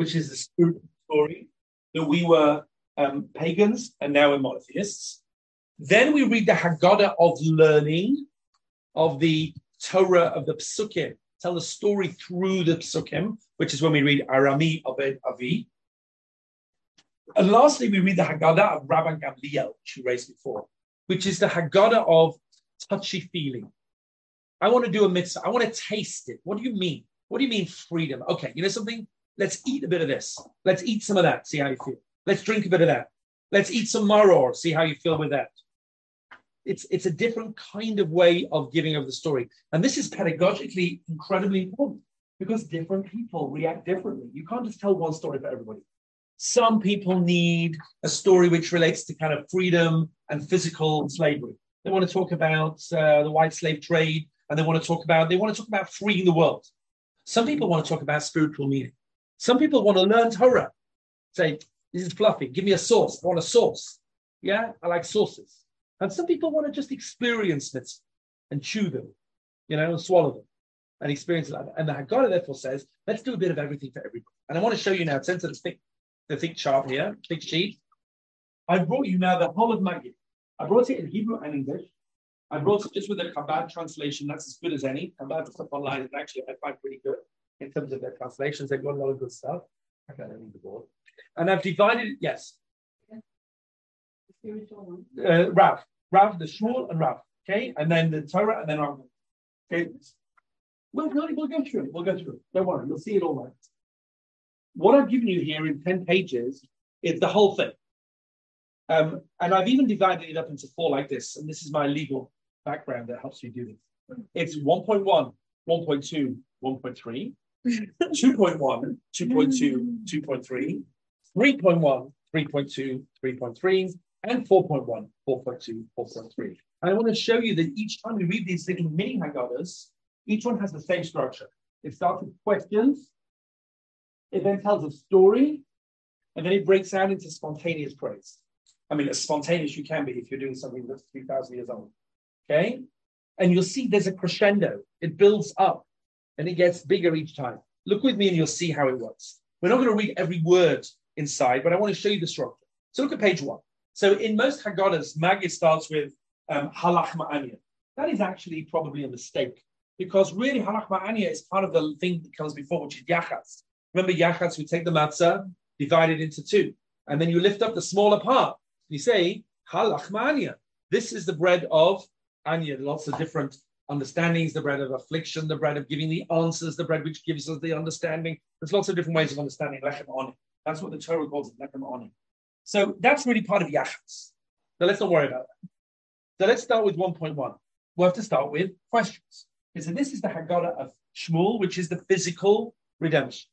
which is the story that we were um, pagans and now we're monotheists. Then we read the Haggadah of learning of the Torah of the Psukim, tell the story through the Psukim, which is when we read Arami Abed Avi. And lastly, we read the Haggadah of Rabban Gamliel, which you raised before, which is the Haggadah of touchy feeling. I want to do a mitzvah. I want to taste it. What do you mean? What do you mean freedom? Okay, you know something? Let's eat a bit of this. Let's eat some of that. See how you feel. Let's drink a bit of that. Let's eat some maror. See how you feel with that. It's it's a different kind of way of giving of the story, and this is pedagogically incredibly important because different people react differently. You can't just tell one story for everybody. Some people need a story which relates to kind of freedom and physical slavery. They want to talk about uh, the white slave trade, and they want to talk about they want to talk about freeing the world. Some people want to talk about spiritual meaning. Some people want to learn Torah. Say, this is fluffy. Give me a sauce. I want a sauce. Yeah, I like sauces. And some people want to just experience it and chew them, you know, and swallow them and experience it. And the Haggadah therefore says, let's do a bit of everything for everybody. And I want to show you now, since it's thick, the thick chart here, thick sheet. I brought you now the whole of Magid. I brought it in Hebrew and English. I brought it just with a Chabad translation. That's as good as any. Chabad stuff online is actually, I find pretty good in terms of their translations. They've got a lot of good stuff. Okay, I can't read the board. And I've divided yes. Uh, Rav, Rav, the Shmuel and Rav. Okay, and then the Torah, and then our. Okay, we'll, we'll go through it. We'll go through it. Don't worry, you'll see it all right. What I've given you here in 10 pages is the whole thing. Um, and I've even divided it up into four like this. And this is my legal background that helps you do this. It's 1.1, 1.2, 1.3, 2.1, 2.2, 2.3, 3.1, 3.2, 3.3, and 4.1, 4.2, 4.3. And I want to show you that each time we read these little mini Haggadahs, each one has the same structure. It starts with questions, it then tells a story, and then it breaks out into spontaneous praise. I mean, as spontaneous you can be if you're doing something that's 3,000 years old. Okay? And you'll see there's a crescendo. It builds up and it gets bigger each time. Look with me and you'll see how it works. We're not going to read every word inside, but I want to show you the structure. So look at page one. So in most Haggadahs, Magid starts with um, halach ma'anya. That is actually probably a mistake because really halach ma'anya is part of the thing that comes before, which is yachatz. Remember yachatz, we take the matzah, divide it into two, and then you lift up the smaller part. You say halach ma'anya. This is the bread of anya. Lots of different understandings, the bread of affliction, the bread of giving the answers, the bread which gives us the understanding. There's lots of different ways of understanding lechem oni. That's what the Torah calls it, lechem oni. So that's really part of Yachatz. So let's not worry about that. So let's start with 1.1. We'll have to start with questions. Okay, so this is the Haggadah of Shmuel, which is the physical redemption.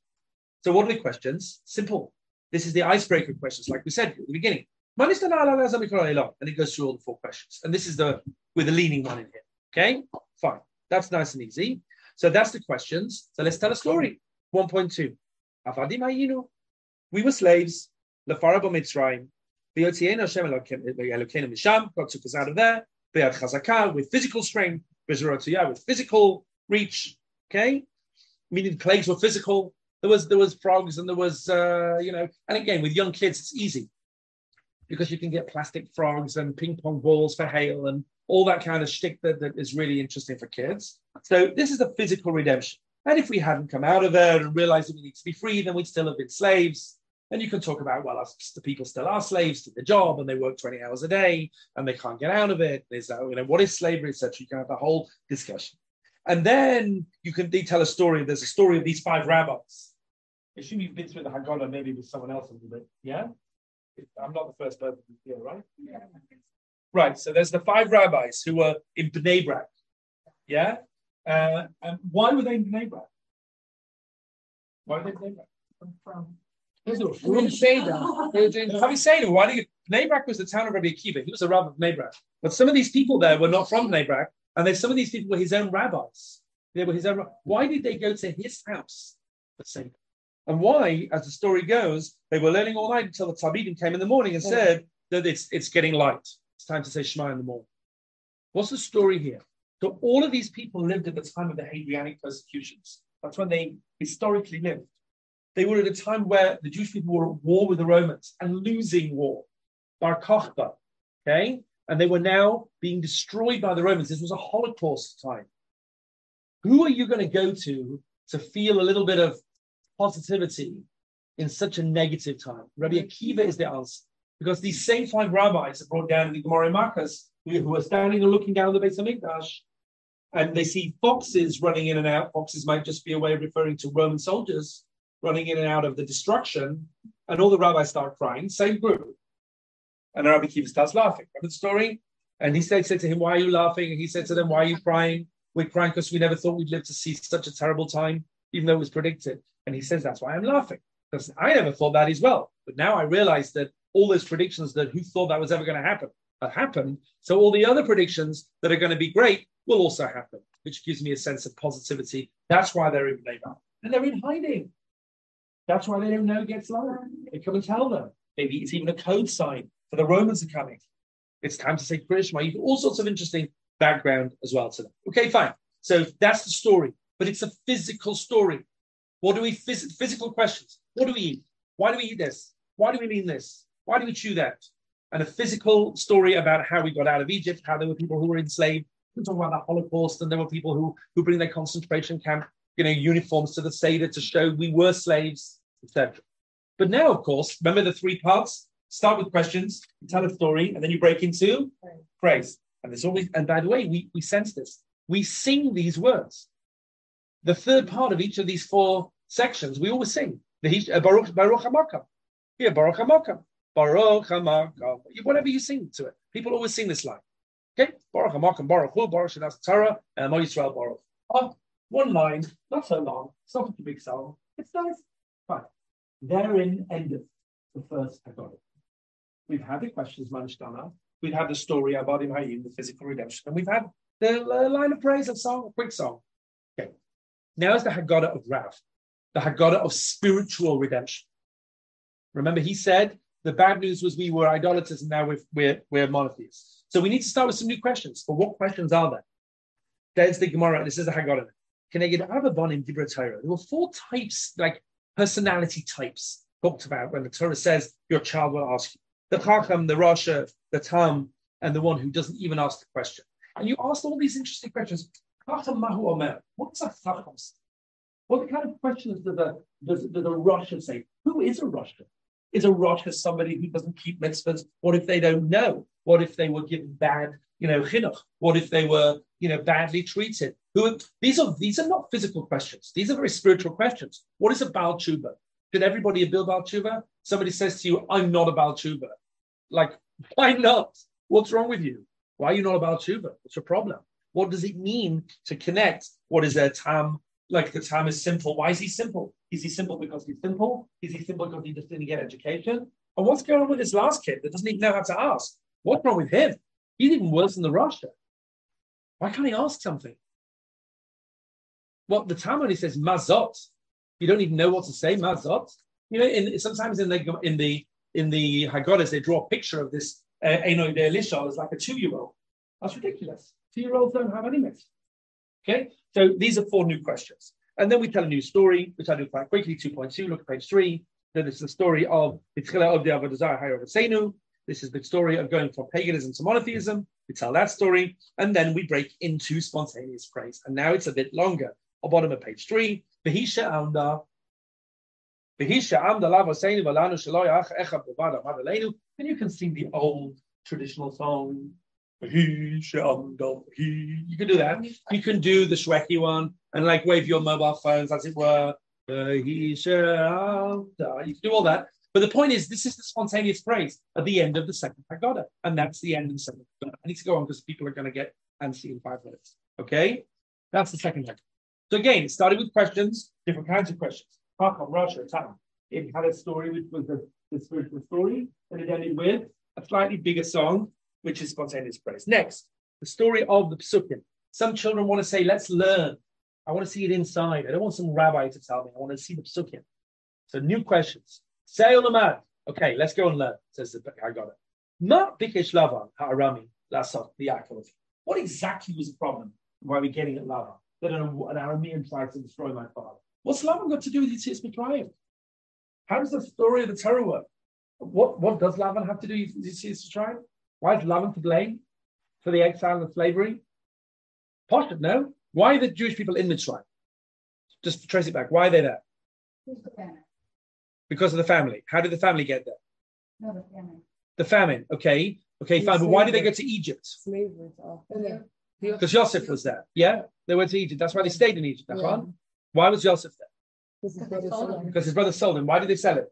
So what are the questions? Simple. This is the icebreaker questions, like we said at the beginning. And it goes through all the four questions. And this is the with the leaning one in here. Okay, fine. That's nice and easy. So that's the questions. So let's tell a story. 1.2. We were slaves. Lefara b'Mitzrayim. V'yotzienu Hashem Elokeinu misham. God took us out of there. B'yad chazakah with physical strength. B'zerotiyah with physical reach. Okay, meaning the plagues were physical. There was there was frogs and there was uh, you know, and again with young kids it's easy because you can get plastic frogs and ping pong balls for hail and all that kind of shtick that, that is really interesting for kids. So this is a physical redemption. And if we hadn't come out of there and realized that we need to be free, then we'd still have been slaves. And you can talk about, well, the people still are slaves to the job and they work 20 hours a day and they can't get out of it. There's, you know, what is slavery, etc. You can have a whole discussion. And then you can tell a story. There's a story of these five rabbis. I assume you've been through the Haggadah maybe with someone else a little bit. Yeah? I'm not the first person here, right? Yeah. Right. So there's the five rabbis who were in Bnei Brak. Yeah? Uh, and why were they in Bnei Brak? Why were they in Bnei Brak? From Having said that, why did Bnei Brak was the town of Rabbi Akiva. He was a rabbi of Bnei Brak. But some of these people there were not from Bnei Brak, and then some of these people were his own rabbis. They were his own. Why did they go to his house? The same? And why, as the story goes, they were learning all night until the Talmidim came in the morning and said that it's it's getting light. It's time to say Shema in the morning. What's the story here? So all of these people lived at the time of the Hadrianic persecutions. That's when they historically lived. They were at a time where the Jewish people were at war with the Romans and losing war. Bar Kokhba, okay? And they were now being destroyed by the Romans. This was a Holocaust time. Who are you going to go to to feel a little bit of positivity in such a negative time? Rabbi Akiva is the answer. Because these same five rabbis are brought down in the Gemara Makkos, who are standing and looking down the base of Mikdash, and they see foxes running in and out. Foxes might just be a way of referring to Roman soldiers running in and out of the destruction. And all the rabbis start crying, same group. And Rabbi Akiva starts laughing. Remember the story? And he said, said to him, Why are you laughing? And he said to them, Why are you crying? We're crying because we never thought we'd live to see such a terrible time, even though it was predicted. And he says, That's why I'm laughing. Because I never thought that as well. But now I realize that all those predictions that who thought that was ever going to happen have happened. So all the other predictions that are going to be great will also happen, which gives me a sense of positivity. That's why they're in labor. And they're in hiding. That's why they don't know it gets lower. They come and tell them. Maybe it's even a code sign for the Romans are coming. It's time to say Krishma. All sorts of interesting background as well to them. Okay, fine. So that's the story, but it's a physical story. What do we phys- physical questions? What do we eat? Why do we eat this? Why do we mean this? Why do we chew that? And a physical story about how we got out of Egypt, how there were people who were enslaved. We talk about the Holocaust, and there were people who who bring their concentration camp, you know, uniforms to the Seder to show we were slaves, etc. But now, of course, remember the three parts. Start with questions, tell a story, and then you break into praise. And there's always, and by the way, we, we sense this. We sing these words. The third part of each of these four sections, we always sing. The Baruch Baruch Hamakom. Yeah, Baruch Hamakom. Baruch Hamakom. Whatever you sing to it. People always sing this line. Okay? Baruch Hamakom, Baruch Hu, Baruch Shanas Torah, and Mo Yisrael Baruch. Oh, one line, not so long. It's not a big song. It's nice. Fine. Therein endeth the first Haggadah. We've had the questions, Manishtana. We've had the story about Him Hayim, the physical redemption, and we've had the line of praise, a song, a quick song. Okay. Now is the Haggadah of Rav, the Haggadah of spiritual redemption. Remember, he said the bad news was we were idolaters and now we're, we're, we're monotheists. So we need to start with some new questions. But what questions are there? There's the Gemara, this is the Haggadah. Can I get Avabonim Dibra Torah? There were four types, like personality types, talked about when the Torah says your child will ask you. The Chacham, the Rasha, the Tam, and the one who doesn't even ask the question. And you asked all these interesting questions. Chacham Mahu Omer. What's a Chacham? What kind of questions does the, does, does the Rasha say? Who is a Rasha? Is a Rasha somebody who doesn't keep mitzvahs? What if they don't know? What if they were given bad, you know, chinuch? What if they were, you know, badly treated? Who these are these are not physical questions. These are very spiritual questions. What is a Baal Tshuva? Should everybody be a Baal Tshuva? Somebody says to you, "I'm not a Baal Tshuva." Like, why not? What's wrong with you? Why are you not a Baal Tshuva? What's your problem? What does it mean to connect? What is a tam? Like the tam is simple. Why is he simple? Is he simple because he's simple? Is he simple because he just didn't get education? And what's going on with this last kid that doesn't even know how to ask? What's wrong with him? He's even worse than the Rasha. Why can't he ask something? Well, the Talmud says mazot. You don't even know what to say, mazot. You know, in, sometimes in the in the in the Haggadahs they draw a picture of this uh, de Elisha as like a two-year-old. That's ridiculous. Two-year-olds don't have any myths. Okay, so these are four new questions, and then we tell a new story, which I do quite quickly. Two point two. Look at page three. Then it's the story of Yitzchela of the Avodah Hayar This is the story of going from paganism to monotheism. We tell that story, and then we break into spontaneous praise. And now it's a bit longer or bottom of page three. Behisha amda. And you can sing the old traditional song. You can do that. You can do the Shwekey one and like wave your mobile phones as it were. Uh, Behisha amda. You can do all that. But the point is, this is the spontaneous praise at the end of the second Haggadah. And that's the end of the second Haggadah. I need to go on because people are going to get antsy in five minutes. Okay? That's the second Haggadah. So again, it started with questions, different kinds of questions. Hakam, Rasha, time. It had a story which was the, the spiritual story, and it ended with a slightly bigger song, which is spontaneous praise. Next, the story of the psukim. Some children want to say, let's learn. I want to see it inside. I don't want some rabbi to tell me. I want to see the psukim. So new questions. Say the Olamad. Okay, let's go and learn, says the I got it. Not Bikesh Lavan, Ha'arami, Lasot, the. What exactly was the problem? Why are we getting at Lavan? that an, an Aramean tried to destroy my father. What's Laban got to do with Yitzias Mitzrayim? How does the story of the Torah work? What, what does Lavan have to do? with see this? Why is Lavan to blame for the exile and slavery? Posh, no. Why are the Jewish people in Mitzrayim? Just trace it back. Why are they there? Because of the family. How did the family get there? No, the family. The famine. Okay. Okay, fine. But why did they go to Egypt? Slavery. Because Joseph was there. Yeah? They went to Egypt. That's why they stayed in Egypt. Yeah. Why was Joseph there? This is Because brother sold Solomon. Because his brother sold him. Why did they sell him?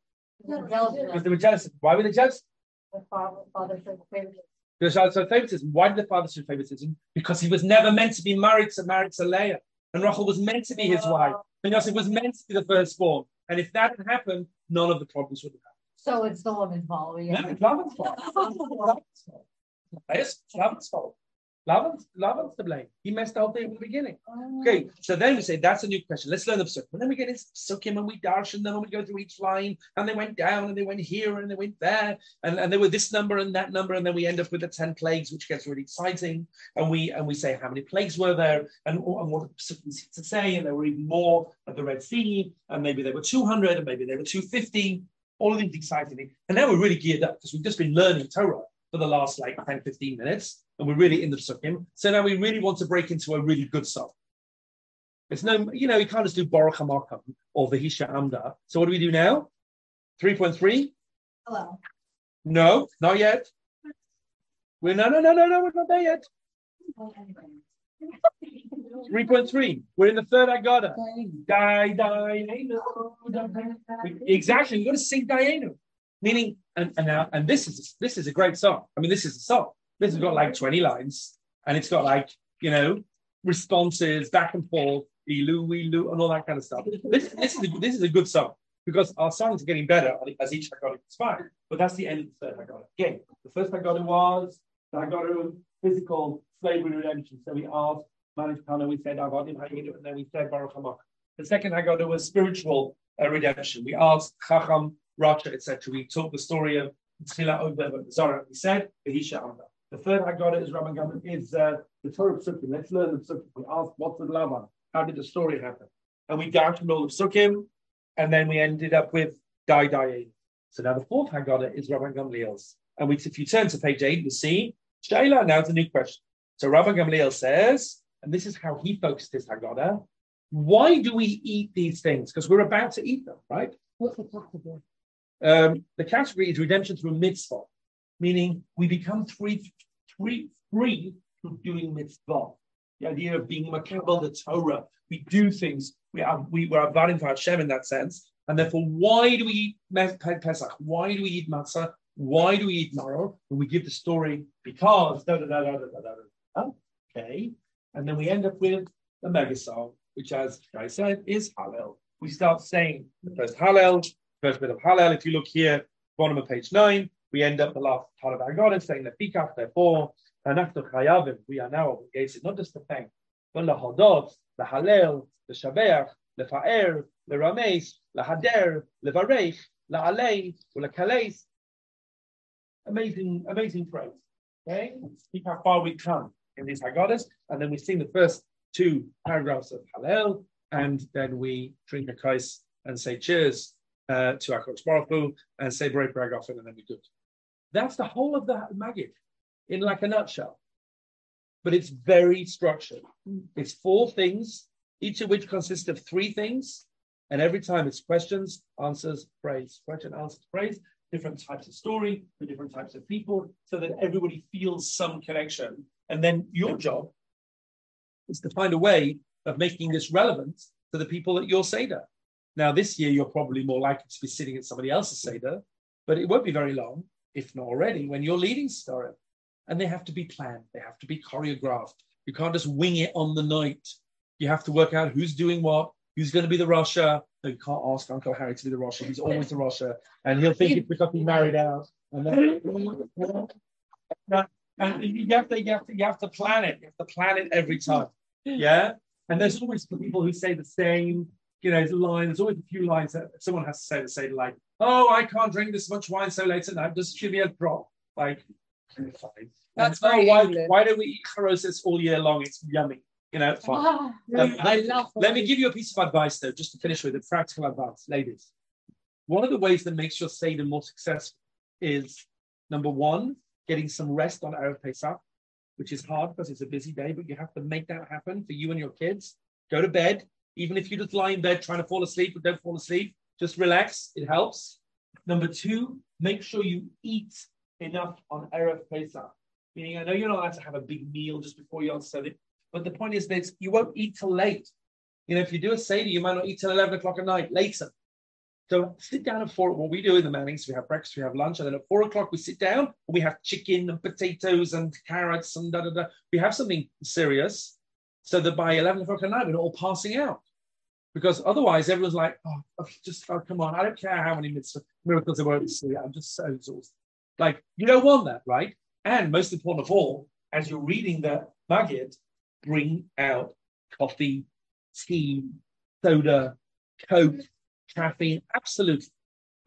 Because they were jealous. Why were they jealous? The father, father showed favoritism. Because uh, so favoritism. Why did the father show favoritism? Because he was never meant to be married to married to Leah. And Rachel was meant to be his wife. And Yosef was meant to be the firstborn. And if that had happened, none of the problems would have happened. So it's the woman's fault. happened. No, it's Lavan's fault. Lavan's fault. Yes, it's Lavan's fault. Lavan's, Lavan's to blame. He messed the whole thing from the beginning. Oh. Okay, so then we say that's a new question. Let's learn the psukim. And then we get into psukim and we dash, and then we go through each line, and they went down, and they went here, and they went there, and, and they were this number and that number, and then we end up with the ten plagues, which gets really exciting. And we and we say how many plagues were there, and, and what the psukim seem to say, and there were even more at the Red Sea, and maybe there were two hundred, and maybe there were two fifty. All of these exciting things. And now we're really geared up because we've just been learning Torah for the last like 10, 15 minutes, and we're really in the psukim. So now we really want to break into a really good song. It's no, you know, you can't just do Baruch HaMakom or Vahisha Amda. So what do we do now? 3.3? Hello. No, not yet. We're no, no, no, no, no, we're not there yet. 3.3. We're in the third Agada. Die, die, Exactly. You've got to sing Dayenu. Meaning, and, and now, and this is this is a great song. I mean, this is a song. This has got like 20 lines, and it's got like, you know, responses back and forth, ilu, ilu, and all that kind of stuff. This, this is a, this is a good song because our songs are getting better as each Haggadah gets fine. But that's the end of the third Haggadah. Again, the first Haggadah was the Haggadah of physical slavery redemption. So we asked Manishtana, we said Avadim and then we said Baruch Hamak. The second Haggadah was spiritual uh, redemption. We asked Chacham, Rasha, etc. We told the story of Tzila Ober, Zara. We said Behisha Amda. The third Haggadah is Rabban Gamliel, is uh, the Torah of Psukim. Let's learn the Psukim. We asked what's the Lavan? How did the story happen? And we down from all of Psukim, and then we ended up with Dai Dai. So now the fourth Haggadah is Rabban Gamliel's. And we, if you turn to page eight, you see Shaila. Now it's a new question. So Rabban Gamliel says, and this is how he focused his Haggadah. Why do we eat these things? Because we're about to eat them, right? What's the category? Um, the category is redemption through mitzvah, meaning we become free, free, free from doing mitzvah. The idea of being makabel the Torah, we do things. We are we were avadim for Hashem in that sense, and therefore, why do we eat Pesach? Why do we eat matzah? Why do we eat maror? And we give the story because da da da da da da da. Okay, and then we end up with the song, which, as I said, is Hallel. We start saying the first Hallel, first bit of Hallel. If you look here, bottom of page nine, we end up the last part of our God is saying the Pikach, therefore, Anachnu Chayavim, we are now obligated not just to thank, but the Hodot, the Hallel, the Shabeach, the Fa'er, the Ramesh, the Hader, the Varech, the Alei, the Kaleis. Amazing, amazing praise. Okay, see how far we come in these Haggadahs, and then we sing the first two paragraphs of Hallel, and then we drink a kais and say cheers uh, to Akash Baruch Hu, and say Berei Paragraph, and then we good. That's the whole of the Magid in like a nutshell. But it's very structured. Mm. It's four things, each of which consists of three things. And every time it's questions, answers, praise, question, answers, praise, different types of story for different types of people, so that everybody feels some connection. And then your job is to find a way of making this relevant to the people at your Seder. Now, this year, you're probably more likely to be sitting at somebody else's Seder, but it won't be very long, if not already, when you're leading Seder. And they have to be planned, they have to be choreographed. You can't just wing it on the night. You have to work out who's doing what, who's going to be the Rasha. You can't ask Uncle Harry to be the Rasha. He's always the Rasha. And he'll think it's because he's married out. And then, and you have to you have to you have to plan it. You have to plan it every time. Yeah. And there's always people who say the same, you know, line. There's always a few lines that someone has to say the same like, oh, I can't drink this much wine so late at night. Just give me a drop. Like fine. That's And, very oh, why, why don't we eat charosis all year long? It's yummy. You know, fine. Ah, Um, I let, love let me give you a piece of advice, though, just to finish with a practical advice, ladies. One of the ways that makes your Seder more successful is number one, getting some rest on Erev Pesach, which is hard because it's a busy day, but you have to make that happen for you and your kids. Go to bed, even if you just lie in bed trying to fall asleep, but don't fall asleep, just relax. It helps. Number two, make sure you eat enough on Erev Pesach. Meaning, I know you're not allowed to have a big meal just before you're it, but the point is that you won't eat till late. You know, if you do a Seder, you might not eat till 11 o'clock at night later. So sit down at four. What we do in the Mannings, we have breakfast, we have lunch, and then at four o'clock we sit down and we have chicken and potatoes and carrots and da da da. We have something serious, so that by eleven o'clock at night we're all passing out, because otherwise everyone's like, oh, just oh, come on, I don't care how many miracles there were to see. I'm just so exhausted. Like you don't want that, right? And most important of all, as you're reading the Maggid, bring out coffee, tea, soda, coke caffeine. Absolutely.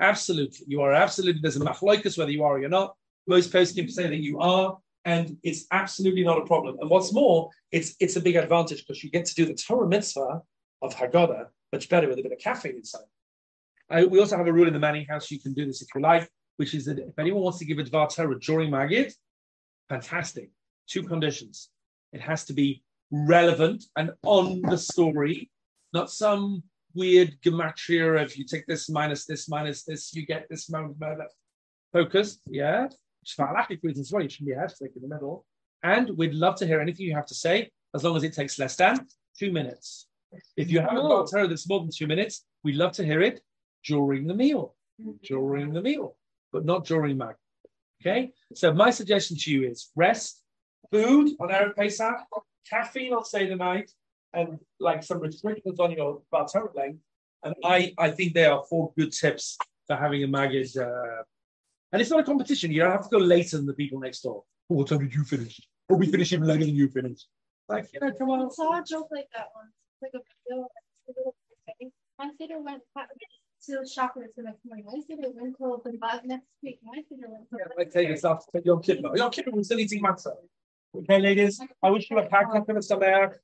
Absolutely. You are absolutely, there's a machloikus whether you are or you're not. Most can say that you are, and it's absolutely not a problem. And what's more, it's it's a big advantage because you get to do the Torah mitzvah of Haggadah much better with a bit of caffeine inside. I, we also have a rule in the Manning House, you can do this if you like, which is that if anyone wants to give a Dvar Torah during Magid, fantastic. Two conditions. It has to be relevant and on the story, not some weird gematria. If you take this minus this minus this, you get this of focus. Yeah. For halachic reasons well, you shouldn't be like in the middle. And we'd love to hear anything you have to say, as long as it takes less than two minutes. If you haven't got a that's more than two minutes, we'd love to hear it during the meal. During the meal, but not during mag. Okay. So my suggestion to you is rest, food on Erev Pesach, caffeine on Seder night, and like some restrictions on your Torah length. And I, I think there are four good tips for having a Maggid. Uh, and it's not a competition. You don't have to go later than the people next door. Oh, what time did you finish? Oh, we finish even later than you finished. Like, you know, come on. I saw a joke like that once. Like a video. My theater went to shoppers the next morning. My theater went till the next week. My theater went till. Yeah, I take it off. Your kid, your kid was still eating matzah. Okay, ladies, I wish you a packed up in the stomach.